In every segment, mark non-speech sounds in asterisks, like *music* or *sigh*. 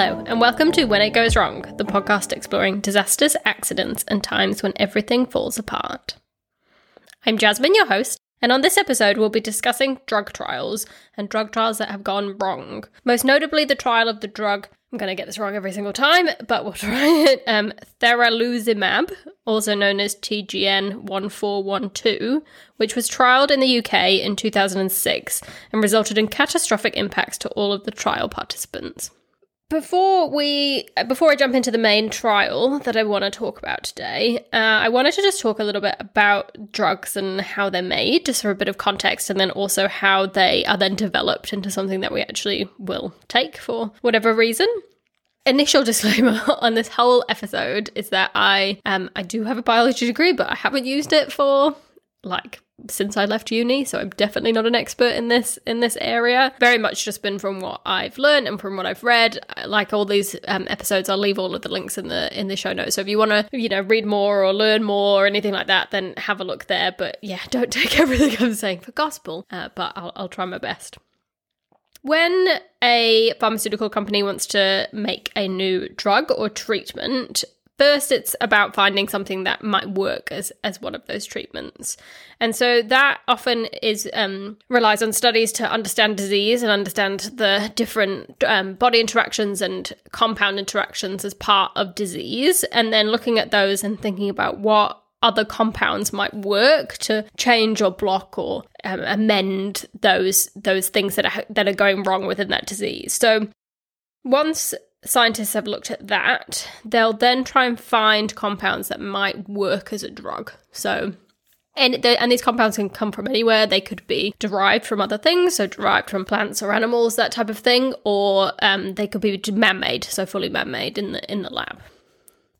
Hello, and welcome to When It Goes Wrong, the podcast exploring disasters, accidents, and times when everything falls apart. I'm Jasmine, your host, and on this episode, we'll be discussing drug trials and drug trials that have gone wrong. Most notably, the trial of the drug, I'm going to get this wrong every single time, but we'll *laughs* try it, um, theraluzumab, also known as TGN 1412, which was trialed in the UK in 2006 and resulted in catastrophic impacts to all of the trial participants. Before we, before I jump into the main trial that I want to talk about today, uh, I wanted to just talk a little bit about drugs and how they're made, just for a bit of context, and then also how they are then developed into something that we actually will take for whatever reason. Initial *laughs* disclaimer on this whole episode is that I, um, I do have a biology degree, but I haven't used it for like since I left uni, so I'm definitely not an expert in this in this area. Very much just been from what I've learned and from what I've read. Like all these um, episodes, I'll leave all of the links in the in the show notes. So if you want to, you know, read more or learn more or anything like that, then have a look there. But yeah, *laughs* don't take everything I'm saying for gospel. Uh, but I'll, I'll try my best. When a pharmaceutical company wants to make a new drug or treatment, First, it's about finding something that might work as, as one of those treatments. And so that often is um, relies on studies to understand disease and understand the different um, body interactions and compound interactions as part of disease, and then looking at those and thinking about what other compounds might work to change or block or um, amend those those things that are that are going wrong within that disease. So once scientists have looked at that, they'll then try and find compounds that might work as a drug. So and, and these compounds can come from anywhere. They could be derived from other things, so derived from plants or animals, that type of thing, or um, they could be man-made, so fully man-made in the in the lab.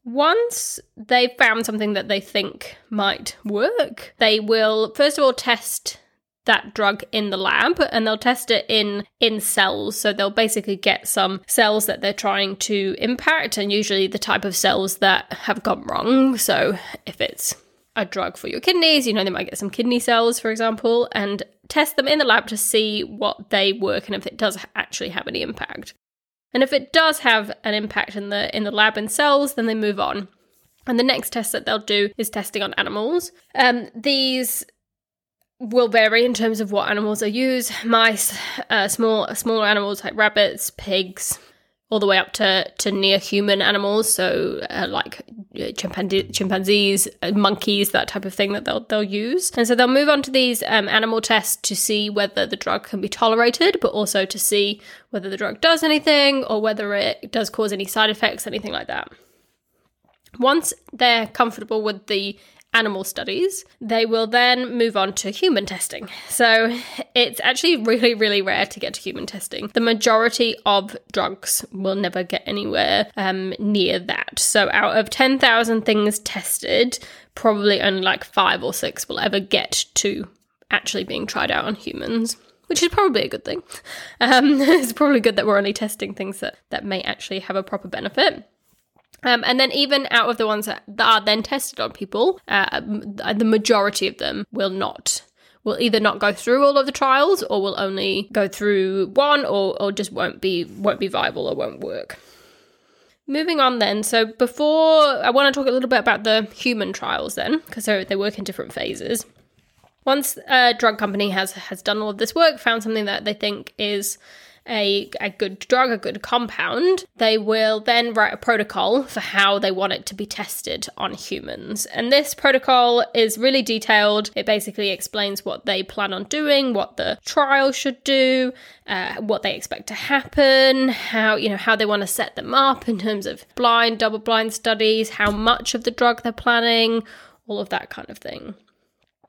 Once they've found something that they think might work, they will first of all test that drug in the lab and they'll test it in in cells. So they'll basically get some cells that they're trying to impact and usually the type of cells that have gone wrong. So if it's a drug for your kidneys you know they might get some kidney cells for example and test them in the lab to see what they work and if it does actually have any impact. And if it does have an impact in the in the lab in cells then they move on. And the next test that they'll do is testing on animals. Um, these will vary in terms of what animals are used. Mice, uh, small smaller animals like rabbits, pigs, all the way up to, to near human animals, so uh, like uh, chimpanzee, chimpanzees, uh, monkeys, that type of thing that they'll they'll use. And so they'll move on to these um, animal tests to see whether the drug can be tolerated, but also to see whether the drug does anything or whether it does cause any side effects, anything like that. Once they're comfortable with the animal studies, they will then move on to human testing. So it's actually really, really rare to get to human testing. The majority of drugs will never get anywhere um, near that. So out of 10,000 things tested, probably only like five or six will ever get to actually being tried out on humans. Which is probably a good thing. *laughs* Um, *laughs* it's probably good that we're only testing things that, that may actually have a proper benefit. Um, and then, even out of the ones that, that are then tested on people, uh, the majority of them will not will either not go through all of the trials or will only go through one or, or just won't be won't be viable or won't work. Moving on then, so before I want to talk a little bit about the human trials then, because they work in different phases. Once a drug company has has done all of this work, found something that they think is a, a good drug, a good compound, they will then write a protocol for how they want it to be tested on humans. And this protocol is really detailed. It basically explains what they plan on doing, what the trial should do, uh, what they expect to happen, how you know how they want to set them up in terms of blind, double blind studies, how much of the drug they're planning, all of that kind of thing.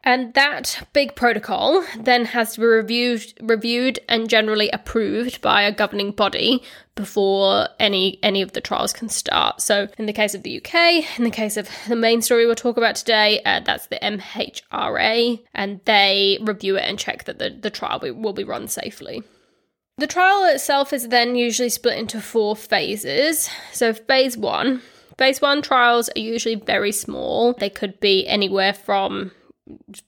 And that big protocol then has to be reviewed, reviewed and generally approved by a governing body before any any of the trials can start. So, in the case of the UK, in the case of the main story we'll talk about today, uh, that's the MHRA, and they review it and check that the, the trial will be run safely. The trial itself is then usually split into four phases. So, phase one. Phase one trials are usually very small. They could be anywhere from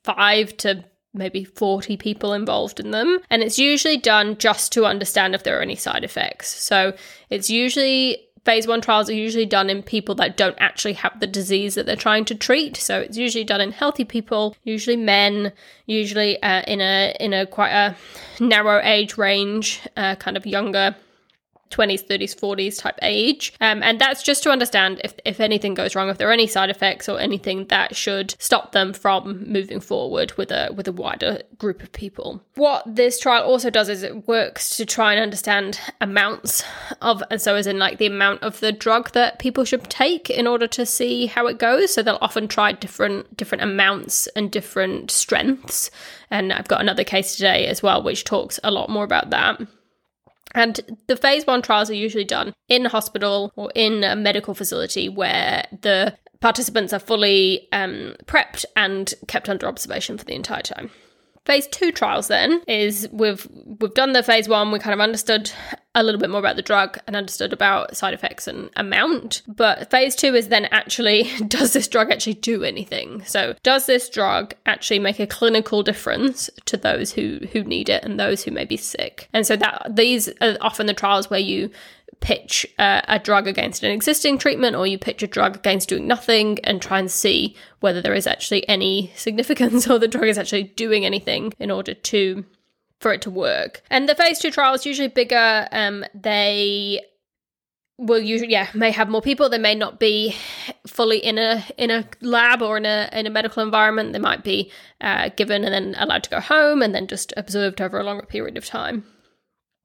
five to maybe 40 people involved in them. And it's usually done just to understand if there are any side effects. So it's usually phase one trials are usually done in people that don't actually have the disease that they're trying to treat. So it's usually done in healthy people, usually men, usually uh, in a in a quite a narrow age range, uh, kind of younger 20s, 30s, 40s type age. Um, and that's just to understand if, if anything goes wrong, if there are any side effects or anything that should stop them from moving forward with a with a wider group of people. What this trial also does is it works to try and understand amounts of and so as in like the amount of the drug that people should take in order to see how it goes. So they'll often try different different amounts and different strengths. And I've got another case today as well, which talks a lot more about that. And the phase one trials are usually done in a hospital or in a medical facility where the participants are fully um, prepped and kept under observation for the entire time. Phase two trials then is we've we've done the phase one, we kind of understood a little bit more about the drug and understood about side effects and amount. But phase two is then actually *laughs* does this drug actually do anything? So does this drug actually make a clinical difference to those who who need it and those who may be sick? And so that these are often the trials where you pitch a drug against an existing treatment or you pitch a drug against doing nothing and try and see whether there is actually any significance *laughs* or the drug is actually doing anything in order to for it to work. And the phase two trial is usually bigger. Um, they will usually yeah may have more people they may not be fully in a in a lab or in a in a medical environment they might be uh, given and then allowed to go home and then just observed over a longer period of time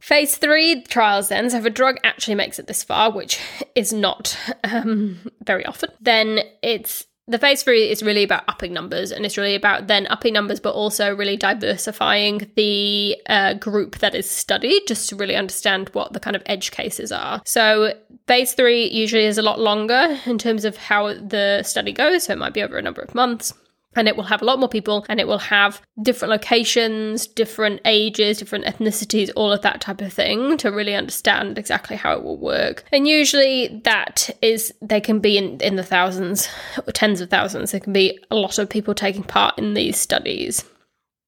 Phase three trials, then, so if a drug actually makes it this far, which is not um, very often, then it's the phase three is really about upping numbers and it's really about then upping numbers, but also really diversifying the uh, group that is studied just to really understand what the kind of edge cases are. So, phase three usually is a lot longer in terms of how the study goes, so it might be over a number of months and it will have a lot more people and it will have different locations, different ages, different ethnicities, all of that type of thing to really understand exactly how it will work. And usually that is, they can be in, in the thousands or tens of thousands. There can be a lot of people taking part in these studies.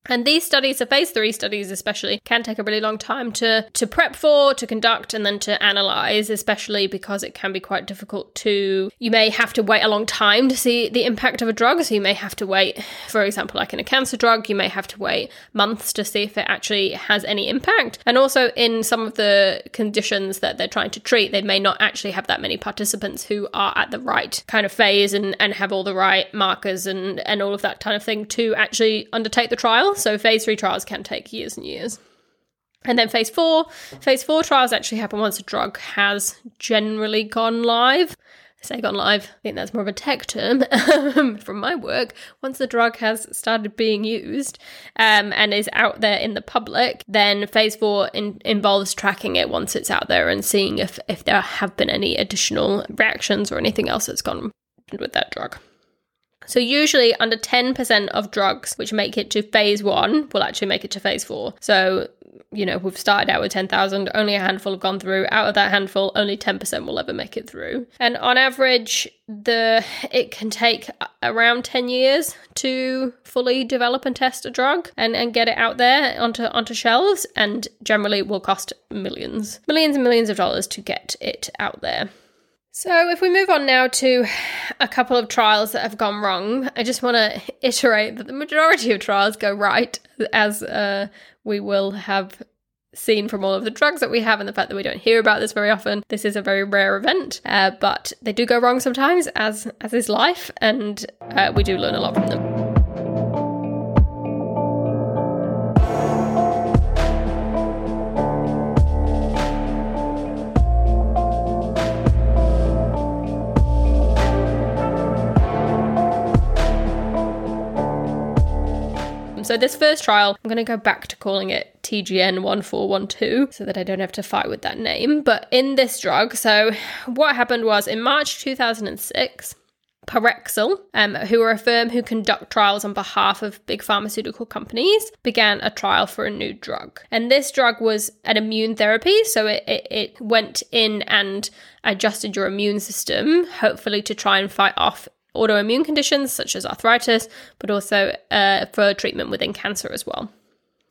And these studies, the phase three studies especially, can take a really long time to, to prep for, to conduct, and then to analyze, especially because it can be quite difficult to. You may have to wait a long time to see the impact of a drug. So you may have to wait, for example, like in a cancer drug, you may have to wait months to see if it actually has any impact. And also in some of the conditions that they're trying to treat, they may not actually have that many participants who are at the right kind of phase and, and have all the right markers and, and all of that kind of thing to actually undertake the trial. So phase three trials can take years and years. And then phase four, phase four trials actually happen once a drug has generally gone live. I say gone live, I think that's more of a tech term *laughs* from my work. Once the drug has started being used um, and is out there in the public, then phase four in- involves tracking it once it's out there and seeing if, if there have been any additional reactions or anything else that's gone with that drug. So, usually, under 10% of drugs which make it to phase one will actually make it to phase four. So, you know, we've started out with 10,000, only a handful have gone through. Out of that handful, only 10% will ever make it through. And on average, the it can take around 10 years to fully develop and test a drug and, and get it out there onto onto shelves and generally will cost millions millions and millions of dollars to get it out there so, if we move on now to a couple of trials that have gone wrong, I just want to iterate that the majority of trials go right, as uh, we will have seen from all of the drugs that we have and the fact that we don't hear about this very often. This is a very rare event, uh, but they do go wrong sometimes, as as is life, and uh, we do learn a lot from them. So this first trial, I'm going to go back to calling it TGN 1412 so that I don't have to fight with that name. But in this drug, so what happened was in March 2006, Parexel, um, who are a firm who conduct trials on behalf of big pharmaceutical companies, began a trial for a new drug. And this drug was an immune therapy, so it, it, it went in and adjusted your immune system, hopefully to try and fight off autoimmune conditions such as arthritis, but also uh, for treatment within cancer as well.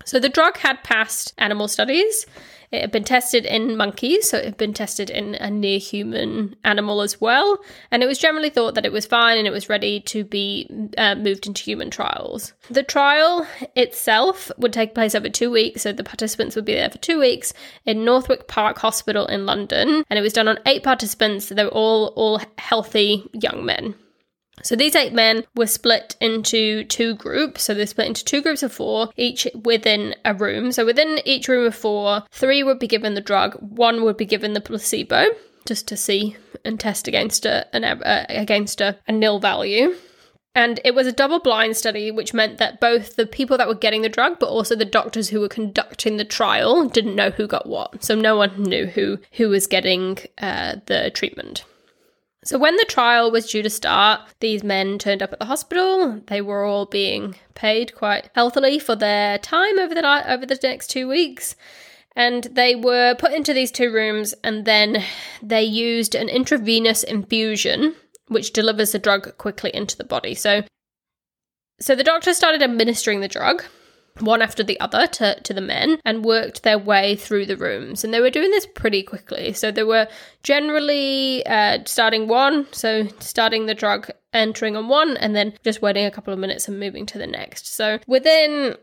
So the drug had passed animal studies. It had been tested in monkeys, so it had been tested in a near human animal as well. And it was generally thought that it was fine and it was ready to be uh, moved into human trials. The trial itself would take place over two weeks, so the participants would be there for two weeks in Northwick Park Hospital in London. And it was done on eight participants, so they were all, all healthy young men. So these eight men were split into two groups. So they're split into two groups of four, each within a room. So within each room of four, three would be given the drug, one would be given the placebo, just to see and test against a an, uh, against a, a nil value. And it was a double blind study, which meant that both the people that were getting the drug, but also the doctors who were conducting the trial, didn't know who got what. So no one knew who who was getting uh, the treatment. So, when the trial was due to start, these men turned up at the hospital. They were all being paid quite healthily for their time over the over the next two weeks, and they were put into these two rooms. And then they used an intravenous infusion, which delivers the drug quickly into the body. So, so the doctor started administering the drug one after the other to, to the men and worked their way through the rooms. And they were doing this pretty quickly. So they were generally uh, starting one, so starting the drug, entering on one, and then just waiting a couple of minutes and moving to the next. So within,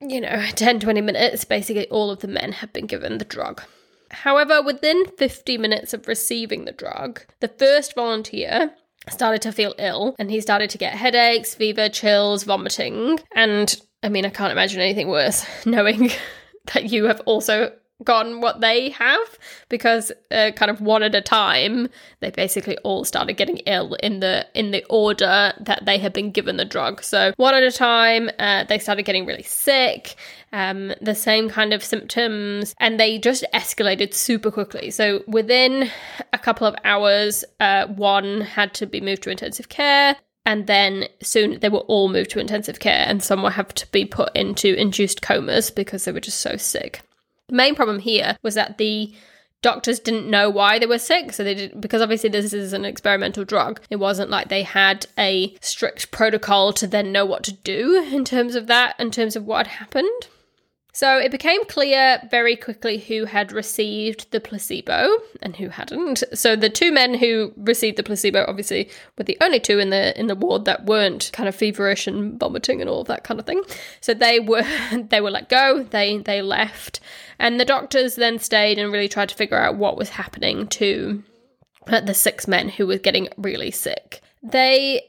you know, *laughs* 10, 20 minutes, basically all of the men had been given the drug. However, within 50 minutes of receiving the drug, the first volunteer started to feel ill and he started to get headaches, fever, chills, vomiting, and I mean, I can't imagine anything worse *laughs* knowing *laughs* that you have also gotten what they have because uh, kind of one at a time they basically all started getting ill in the in the order that they had been given the drug. So one at a time uh, they started getting really sick um, the same kind of symptoms and they just escalated super quickly. So within a couple of hours uh, one had to be moved to intensive care and then soon they were all moved to intensive care and some were have to be put into induced comas because they were just so sick. The main problem here was that the doctors didn't know why they were sick so they did because obviously this is an experimental drug it wasn't like they had a strict protocol to then know what to do in terms of that in terms of what had happened so it became clear very quickly who had received the placebo and who hadn't. So the two men who received the placebo obviously were the only two in the in the ward that weren't kind of feverish and vomiting and all of that kind of thing. So they were *laughs* they were let go, they they left. And the doctors then stayed and really tried to figure out what was happening to uh, the six men who were getting really sick. They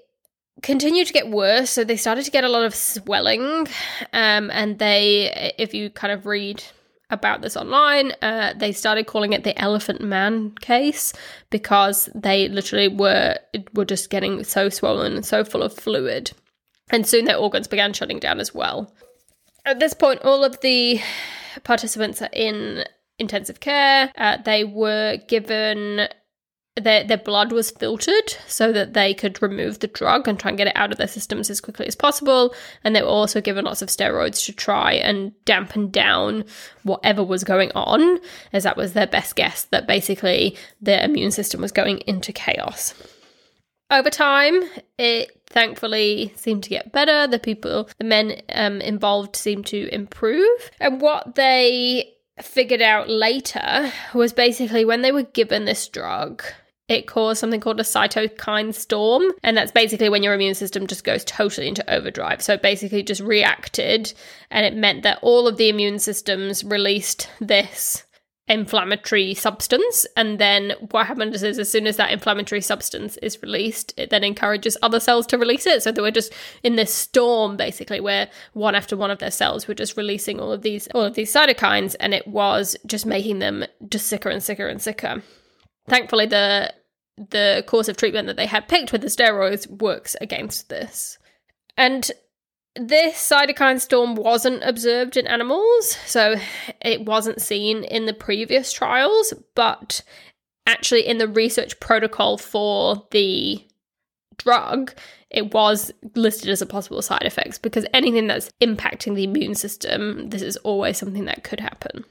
continued to get worse. So they started to get a lot of swelling. Um, and they, if you kind of read about this online, uh, they started calling it the Elephant Man case because they literally were were just getting so swollen and so full of fluid, and soon their organs began shutting down as well. At this point, all of the participants are in intensive care. Uh, they were given their their blood was filtered so that they could remove the drug and try and get it out of their systems as quickly as possible. And they were also given lots of steroids to try and dampen down whatever was going on, as that was their best guess that basically their immune system was going into chaos. Over time, it thankfully seemed to get better. The people, the men um, involved seemed to improve. And what they figured out later was basically when they were given this drug, it caused something called a cytokine storm. And that's basically when your immune system just goes totally into overdrive. So it basically just reacted, and it meant that all of the immune systems released this inflammatory substance. And then what happens is, as soon as that inflammatory substance is released, it then encourages other cells to release it. So they were just in this storm, basically, where one after one of their cells were just releasing all of these all of these cytokines, and it was just making them just sicker and sicker and sicker. Thankfully, the the course of treatment that they had picked with the steroids works against this. And this cytokine storm wasn't observed in animals, so it wasn't seen in the previous trials, but actually in the research protocol for the drug, it was listed as a possible side effect because anything that's impacting the immune system, this is always something that could happen.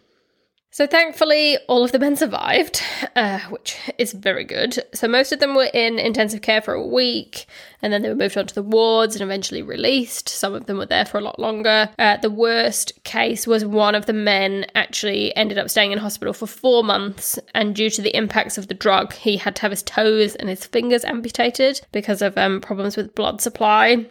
So, thankfully, all of the men survived, uh, which is very good. So, most of them were in intensive care for a week, and then they were moved on to the wards and eventually released. Some of them were there for a lot longer. Uh, the worst case was one of the men actually ended up staying in hospital for four months, and due to the impacts of the drug, he had to have his toes and his fingers amputated because of um, problems with blood supply.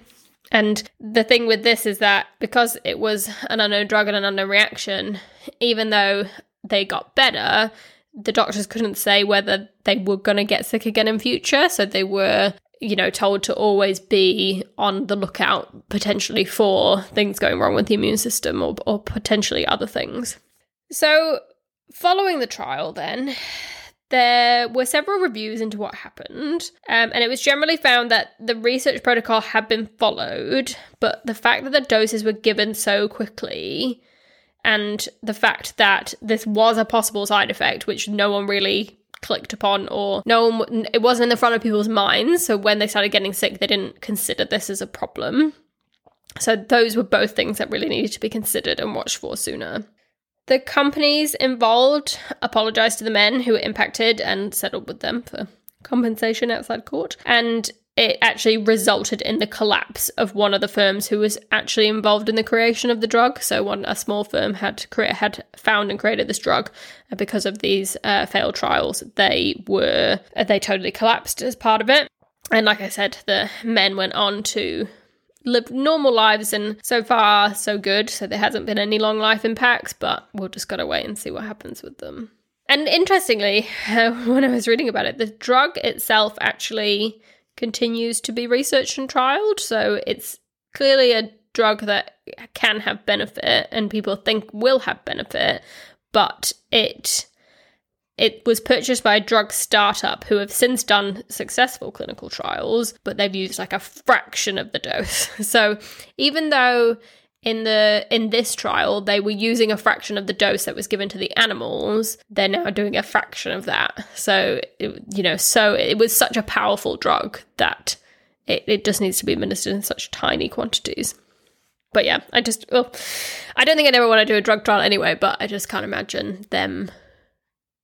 And the thing with this is that because it was an unknown drug and an unknown reaction, even though they got better, the doctors couldn't say whether they were going to get sick again in future. So they were, you know, told to always be on the lookout potentially for things going wrong with the immune system or, or potentially other things. So following the trial, then, there were several reviews into what happened, um, and it was generally found that the research protocol had been followed, but the fact that the doses were given so quickly and the fact that this was a possible side effect, which no one really clicked upon or no one it wasn't in the front of people's minds. So when they started getting sick they didn't consider this as a problem. So those were both things that really needed to be considered and watched for sooner. The companies involved apologized to the men who were impacted and settled with them for compensation outside court. And it actually resulted in the collapse of one of the firms who was actually involved in the creation of the drug. So, one a small firm had cre- had found and created this drug, and because of these uh, failed trials, they were uh, they totally collapsed as part of it. And like I said, the men went on to live normal lives, and so far so good. So there hasn't been any long life impacts, but we'll just gotta wait and see what happens with them. And interestingly, uh, *laughs* when I was reading about it, the drug itself actually continues to be researched and trialed. So it's clearly a drug that can have benefit and people think will have benefit, but it it was purchased by a drug startup who have since done successful clinical trials, but they've used like a fraction of the dose. *laughs* So even though in the in this trial they were using a fraction of the dose that was given to the animals. They're now doing a fraction of that. So it, you know so it was such a powerful drug that it, it just needs to be administered in such tiny quantities. But yeah i just well i don't think i'd ever want to do a drug trial anyway but i just can't imagine them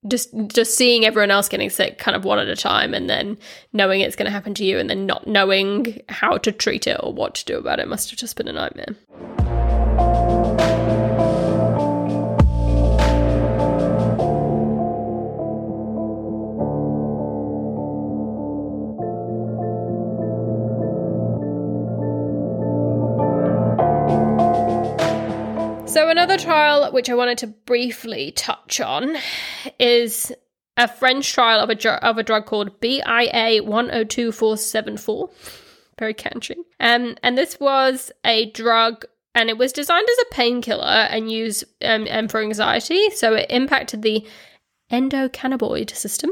just just seeing everyone else getting sick kind of one at a time and then knowing it's going to happen to you and then not knowing how to treat it or what to do about it must have just been a nightmare Another trial which I wanted to briefly touch on is a French trial of a, dr- of a drug called BIA 102474. Very catchy. Um, and this was a drug, and it was designed as a painkiller and used um, and for anxiety. So, it impacted the endocannabinoid system.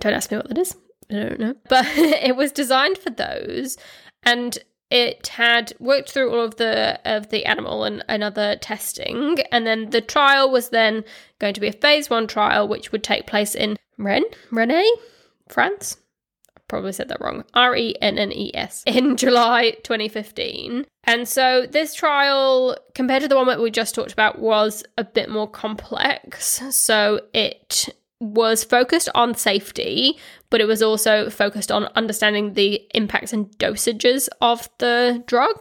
Don't ask me what that is. I don't know. But *laughs* it was designed for those. And it had worked through all of the of the animal and, another testing. And then the trial was then going to be a phase one trial which would take place in Rennes Rennes France. I probably said that wrong. R-E-N-N-E-S *laughs* in July 2015 and so this trial compared to the one that we just talked about was a bit more complex. So it was focused on safety, but it was also focused on understanding the impacts and dosages of the drug.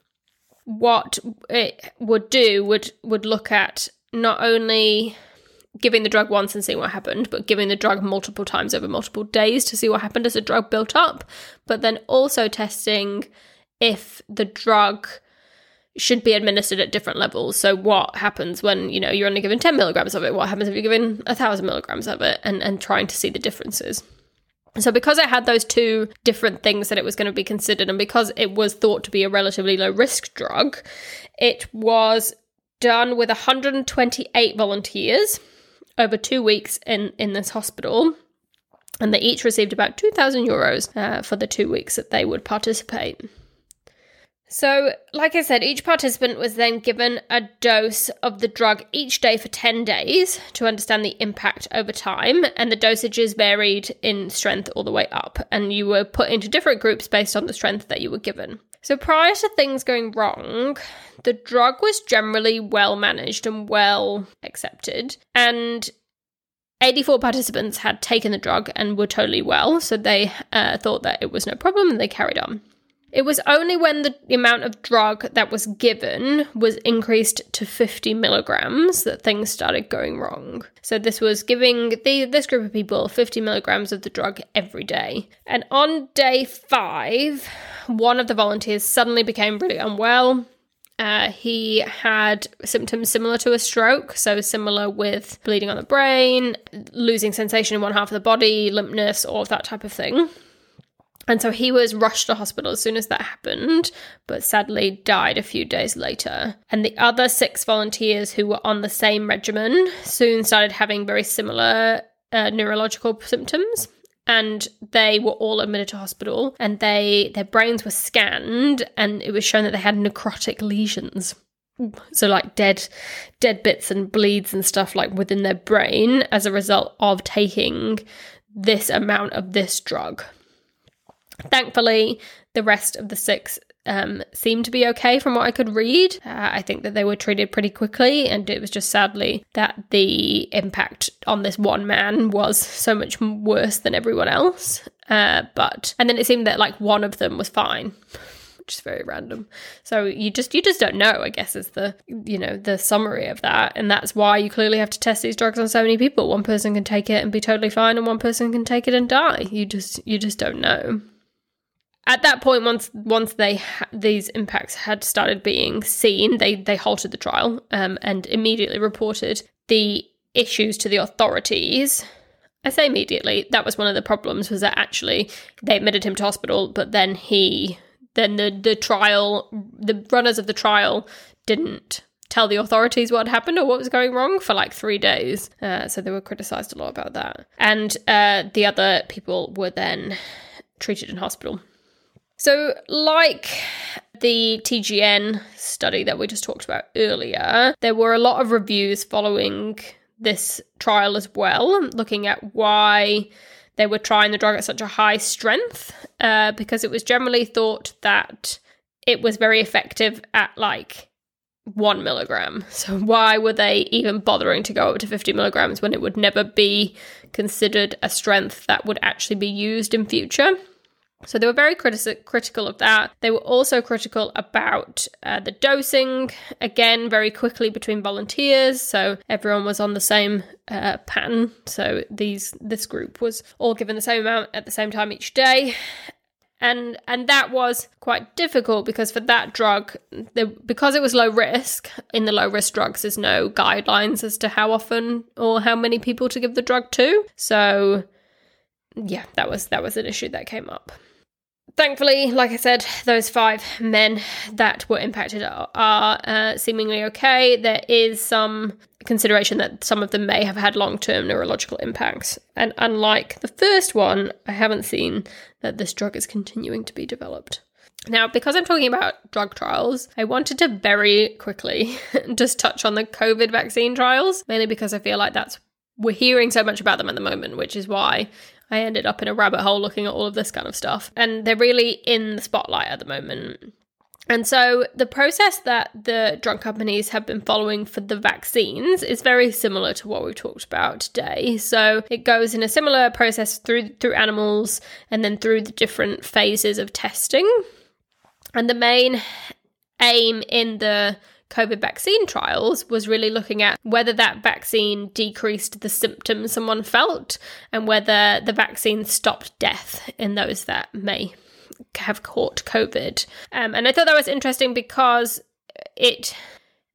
What it would do would would look at not only giving the drug once and seeing what happened, but giving the drug multiple times over multiple days to see what happened as the drug built up, but then also testing if the drug should be administered at different levels. So what happens when, you know, you're only given 10 milligrams of it? What happens if you're given a thousand milligrams of it and, and trying to see the differences? So because it had those two different things that it was going to be considered and because it was thought to be a relatively low risk drug, it was done with 128 volunteers over two weeks in, in this hospital. And they each received about 2,000 euros uh, for the two weeks that they would participate. So, like I said, each participant was then given a dose of the drug each day for 10 days to understand the impact over time, and the dosages varied in strength all the way up, and you were put into different groups based on the strength that you were given. So prior to things going wrong, the drug was generally well managed and well accepted. And 84 participants had taken the drug and were totally well, so they uh, thought that it was no problem and they carried on. It was only when the amount of drug that was given was increased to 50 milligrams that things started going wrong. So this was giving the, this group of people 50 milligrams of the drug every day. And on day five, one of the volunteers suddenly became really unwell. Uh, he had symptoms similar to a stroke, so similar with bleeding on the brain, losing sensation in one half of the body, limpness, all of that type of thing. And so he was rushed to hospital as soon as that happened, but sadly died a few days later. And the other six volunteers who were on the same regimen soon started having very similar uh, neurological symptoms. And they were all admitted to hospital, and they their brains were scanned, and it was shown that they had necrotic lesions so like dead dead bits and bleeds and stuff like within their brain as a result of taking this amount of this drug Thankfully, the rest of the six um, seemed to be okay from what I could read. Uh, I think that they were treated pretty quickly, and it was just sadly that the impact on this one man was so much worse than everyone else. Uh, but and then it seemed that like one of them was fine, which is very random. So you just you just don't know. I guess is the you know the summary of that, and that's why you clearly have to test these drugs on so many people. One person can take it and be totally fine, and one person can take it and die. You just you just don't know at that point once once they ha- these impacts had started being seen they they halted the trial um, and immediately reported the issues to the authorities. I say immediately that was one of the problems was that actually they admitted him to hospital but then he then the the trial the runners of the trial didn't tell the authorities what happened or what was going wrong for like three days. Uh, so they were criticized a lot about that. And uh, the other people were then treated in hospital so, like the TGN study that we just talked about earlier, there were a lot of reviews following this trial as well, looking at why they were trying the drug at such a high strength, uh, because it was generally thought that it was very effective at like one milligram. *laughs* So, why were they even bothering to go up to 50 milligrams when it would never be considered a strength that would actually be used in future? So they were very criti- critical of that. They were also critical about uh, the dosing, again, very quickly between volunteers. So everyone was on the same uh, pattern. So these this group was all given the same amount at the same time each day. And and that was quite difficult because for that drug, the, because it was low risk, in the low risk drugs, there's no guidelines as to how often or how many people to give the drug to. So yeah, that was that was an issue that came up. Thankfully, like I said, those five men that were impacted are, are uh, seemingly okay. There is some consideration that some of them may have had long term neurological impacts. And unlike the first one, I haven't seen that this drug is continuing to be developed. Now, because I'm talking about drug trials, I wanted to very quickly *laughs* just touch on the COVID vaccine trials, mainly because I feel like that's we're hearing so much about them at the moment, which is why I ended up in a rabbit hole looking at all of this kind of stuff. And they're really in the spotlight at the moment. And so the process that the drug companies have been following for the vaccines is very similar to what we've talked about today. So it goes in a similar process through through animals and then through the different phases of testing. And the main aim in the COVID vaccine trials was really looking at whether that vaccine decreased the symptoms someone felt and whether the vaccine stopped death in those that may have caught COVID. Um, and I thought that was interesting because it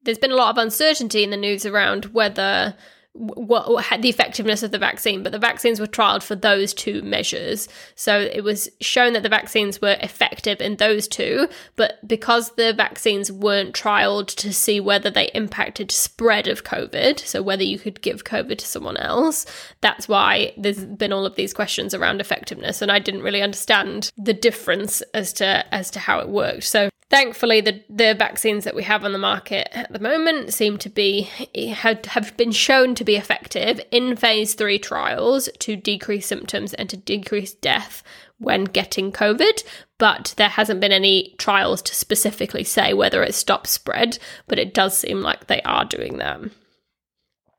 there's been a lot of uncertainty in the news around whether what, the effectiveness of the vaccine, but the vaccines were trialed for those two measures. So it was shown that the vaccines were effective in those two, but because the vaccines weren't trialed to see whether they impacted spread of COVID, so whether you could give COVID to someone else, that's why there's been all of these questions around effectiveness. And I didn't really understand the difference as to as to how it worked. So Thankfully, the, the vaccines that we have on the market at the moment seem to be have, have been shown to be effective in phase three trials to decrease symptoms and to decrease death when getting COVID, but there hasn't been any trials to specifically say whether it stops spread, but it does seem like they are doing that.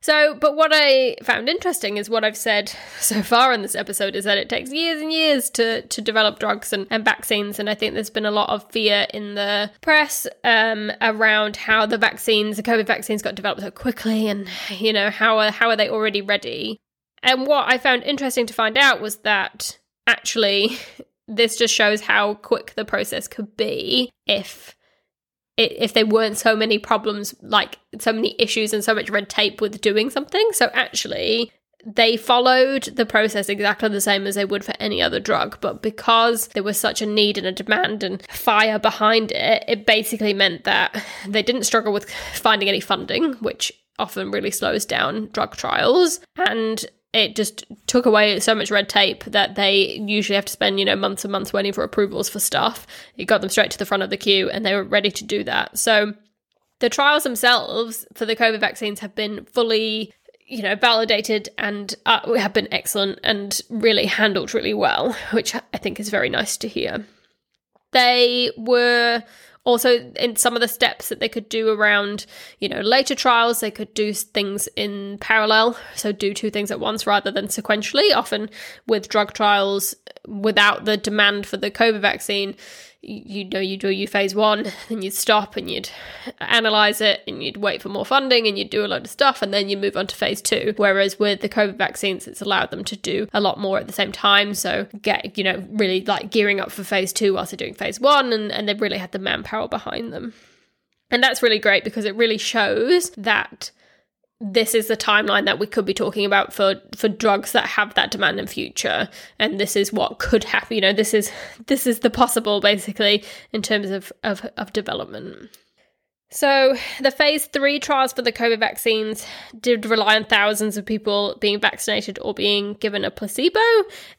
So, but what I found interesting is what I've said *laughs* so far in this episode is that it takes years and years to, to develop drugs and, and vaccines. And I think there's been a lot of fear in the press um, around how the vaccines, the COVID vaccines got developed so quickly and, you know, how are, how are they already ready? And what I found interesting to find out was that actually *laughs* this just shows how quick the process could be if if there weren't so many problems, like so many issues and so much red tape with doing something. So actually, they followed the process exactly the same as they would for any other drug, but because there was such a need and a demand and fire behind it, it basically meant that they didn't struggle with finding any funding, which often really slows down drug trials. And it just took away so much red tape that they usually have to spend, you know, months and months waiting for approvals for stuff. It got them straight to the front of the queue and they were ready to do that. So the trials themselves for the COVID vaccines have been fully, you know, validated and uh, have been excellent and really handled really well, *laughs* which I think is very nice to hear. They were also in some of the steps that they could do around you know later trials they could do things in parallel. So do two things at once rather than sequentially often with drug trials without the demand for the covid vaccine you know you do your phase one *laughs* and you'd stop and you'd analyze it and you'd wait for more funding and you'd do a lot of stuff and then you move on to phase two. Whereas with the covid vaccines it's allowed them to do a lot more at the same time. So get you know really like gearing up for phase two whilst they're doing phase one and, and they've really had the manpower behind them. And that's really great because it really shows that this is the timeline that we could be talking about for for drugs that have that demand in future. And this is what could happen you know this is this is the possible basically in terms of of, of development. So the phase three trials for the covid vaccines did rely on thousands of people being vaccinated or being given a placebo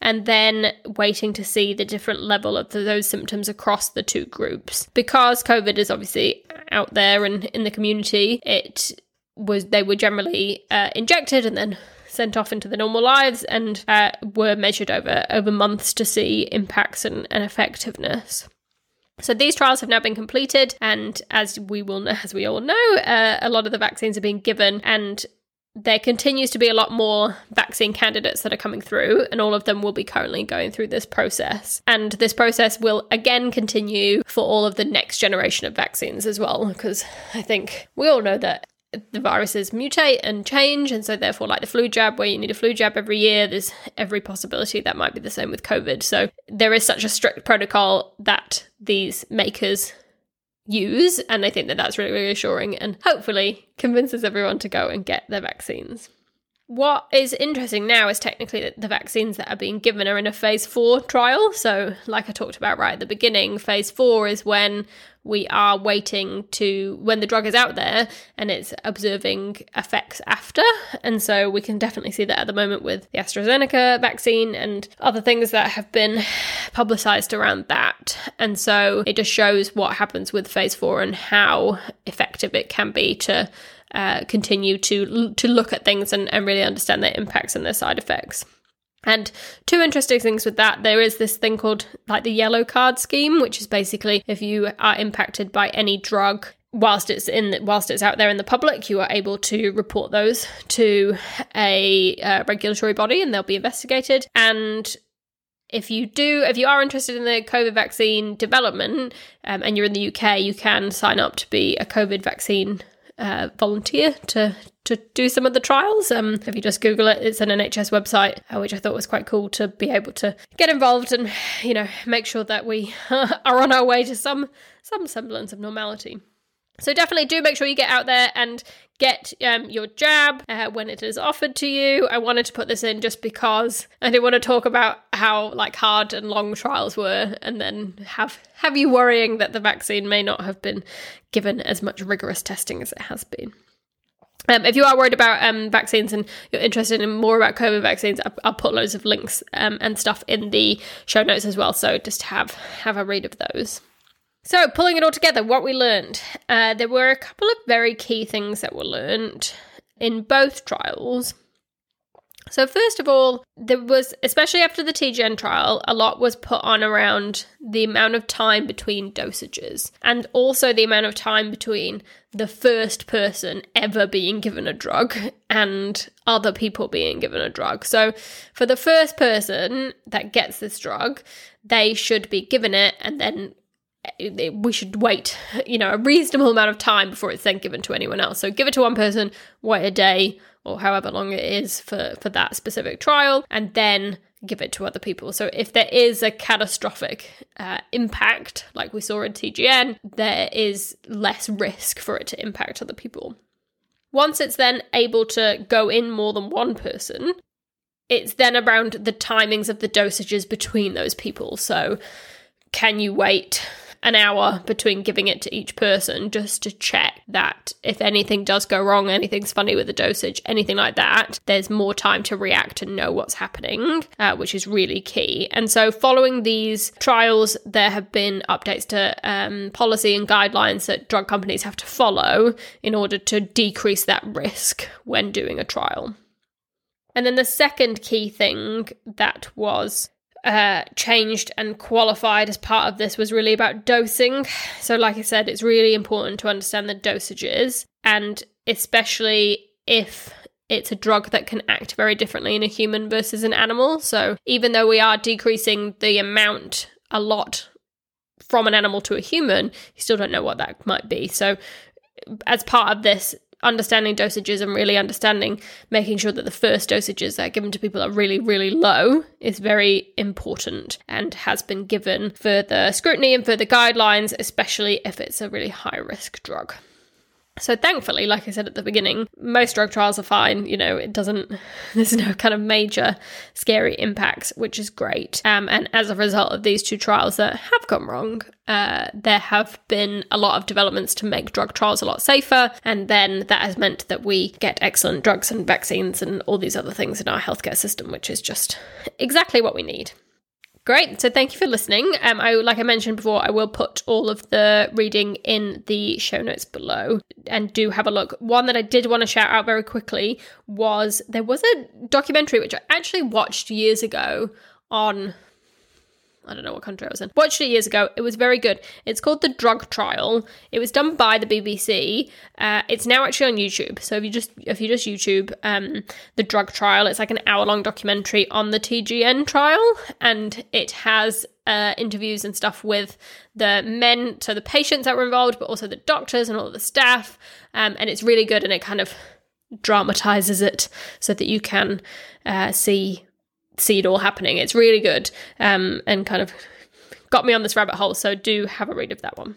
and then waiting to see the different level of those symptoms across the two groups. Because covid is obviously out there and in the community it was they were generally uh, injected and then sent off into the normal lives and uh, were measured over over months to see impacts and, and effectiveness. So these trials have now been completed, and as we will, as we all know, uh, a lot of the vaccines are being given, and there continues to be a lot more vaccine candidates that are coming through, and all of them will be currently going through this process. And this process will again continue for all of the next generation of vaccines as well, because I think we all know that the viruses mutate and change and so therefore like the flu jab where you need a flu jab every year there's every possibility that might be the same with covid so there is such a strict protocol that these makers use and i think that that's really reassuring and hopefully convinces everyone to go and get their vaccines what is interesting now is technically that the vaccines that are being given are in a phase four trial. So, like I talked about right at the beginning, phase four is when we are waiting to when the drug is out there and it's observing effects after. And so we can definitely see that at the moment with the AstraZeneca vaccine and other things that have been publicized around that. And so it just shows what happens with phase four and how effective it can be to uh, continue to to look at things and, and really understand their impacts and their side effects. And two interesting things with that, there is this thing called like the yellow card scheme, which is basically if you are impacted by any drug whilst it's in whilst it's out there in the public, you are able to report those to a uh, regulatory body, and they'll be investigated. And if you do, if you are interested in the COVID vaccine development um, and you're in the UK, you can sign up to be a COVID vaccine uh, volunteer to to do some of the trials. Um, if you just Google it, it's an NHS website, uh, which I thought was quite cool to be able to get involved and you know make sure that we *laughs* are on our way to some some semblance of normality. So definitely do make sure you get out there and get um, your jab uh, when it is offered to you. I wanted to put this in just because I didn't want to talk about how like hard and long trials were, and then have have you worrying that the vaccine may not have been given as much rigorous testing as it has been. Um, if you are worried about um, vaccines and you're interested in more about COVID vaccines, I'll, I'll put loads of links um, and stuff in the show notes as well. So just have have a read of those. So, pulling it all together, what we learned. Uh, there were a couple of very key things that were learned in both trials. So, first of all, there was, especially after the TGN trial, a lot was put on around the amount of time between dosages and also the amount of time between the first person ever being given a drug and other people being given a drug. So, for the first person that gets this drug, they should be given it and then we should wait, *laughs* you know, a reasonable amount of time before it's then given to anyone else. So give it to one person, wait a day, or however long it is for, for that specific trial, and then give it to other people. So if there is a catastrophic uh, impact, like we saw in TGN, there is less risk for it to impact other people. Once it's then able to go in more than one person, it's then around the timings of the dosages between those people. So can you wait an hour between giving it to each person just to check that if anything does go wrong, anything's funny with the dosage, anything like that, there's more time to react and know what's happening, uh, which is really key. And so, following these trials, there have been updates to um, policy and guidelines that drug companies have to follow in order to decrease that risk when doing a trial. And then the second key thing that was uh, changed and qualified as part of this was really about dosing. So, like I said, it's really important to understand the dosages, and especially if it's a drug that can act very differently in a human versus an animal. So, even though we are decreasing the amount a lot from an animal to a human, you still don't know what that might be. So, as part of this, understanding dosages and really understanding making sure that the first dosages that are given to people are really, really low is very important and has been given further scrutiny and further guidelines, especially if it's a really high risk drug. So thankfully, like I said at the beginning, most drug trials are fine. You know, it doesn't, *laughs* there's no kind of major scary impacts, which is great. Um, and as a result of these two trials that have gone wrong, uh, there have been a lot of developments to make drug trials a lot safer. And then that has meant that we get excellent drugs and vaccines and all these other things in our healthcare system, which is just exactly what we need. Great. So thank you for listening. Um, I like I mentioned before, I will put all of the reading in the show notes below, and do have a look. One that I did want to shout out very quickly was there was a documentary which I actually watched years ago on I don't know what country I was in. Watched it years ago. It was very good. It's called The Drug Trial. It was done by the BBC. Uh, it's now actually on YouTube. So if you just if you just YouTube um, The Drug Trial, it's like an hour long documentary on the TGN trial, and it has uh, interviews and stuff with the men, so the patients that were involved, but also the doctors and all the staff. Um, and it's really good, and it kind of dramatizes it so that you can uh, see see it all happening. It's really good um, and kind of got me on this rabbit hole. So do have a read of that one.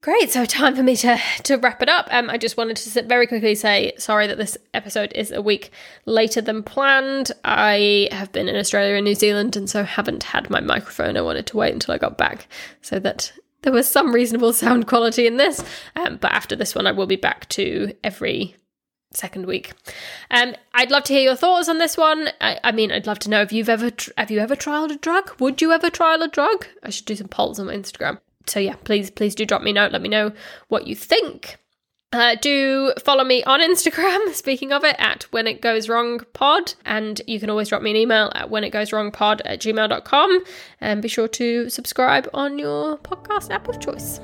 Great. So time for me to to wrap it up. Um, I just wanted to very quickly say sorry that this episode is a week later than planned. I have been in Australia and New Zealand, and so haven't had my microphone. I wanted to wait until I got back so that there was some reasonable sound quality in this. Um, but after this one, I will be back to every second week. Um, I'd love to hear your thoughts on this one. I, I mean, I'd love to know if you've ever tr- have you ever trialed a drug? Would you ever trial a drug? I should do some polls on my Instagram. So yeah, please please do drop me a note. Let me know what you think. Uh, do follow me on *laughs* Instagram, speaking of it, at when it goes wrong pod. And you can always drop me an email at when it goes wrong pod at gmail.com. And be sure to subscribe on your podcast app of choice.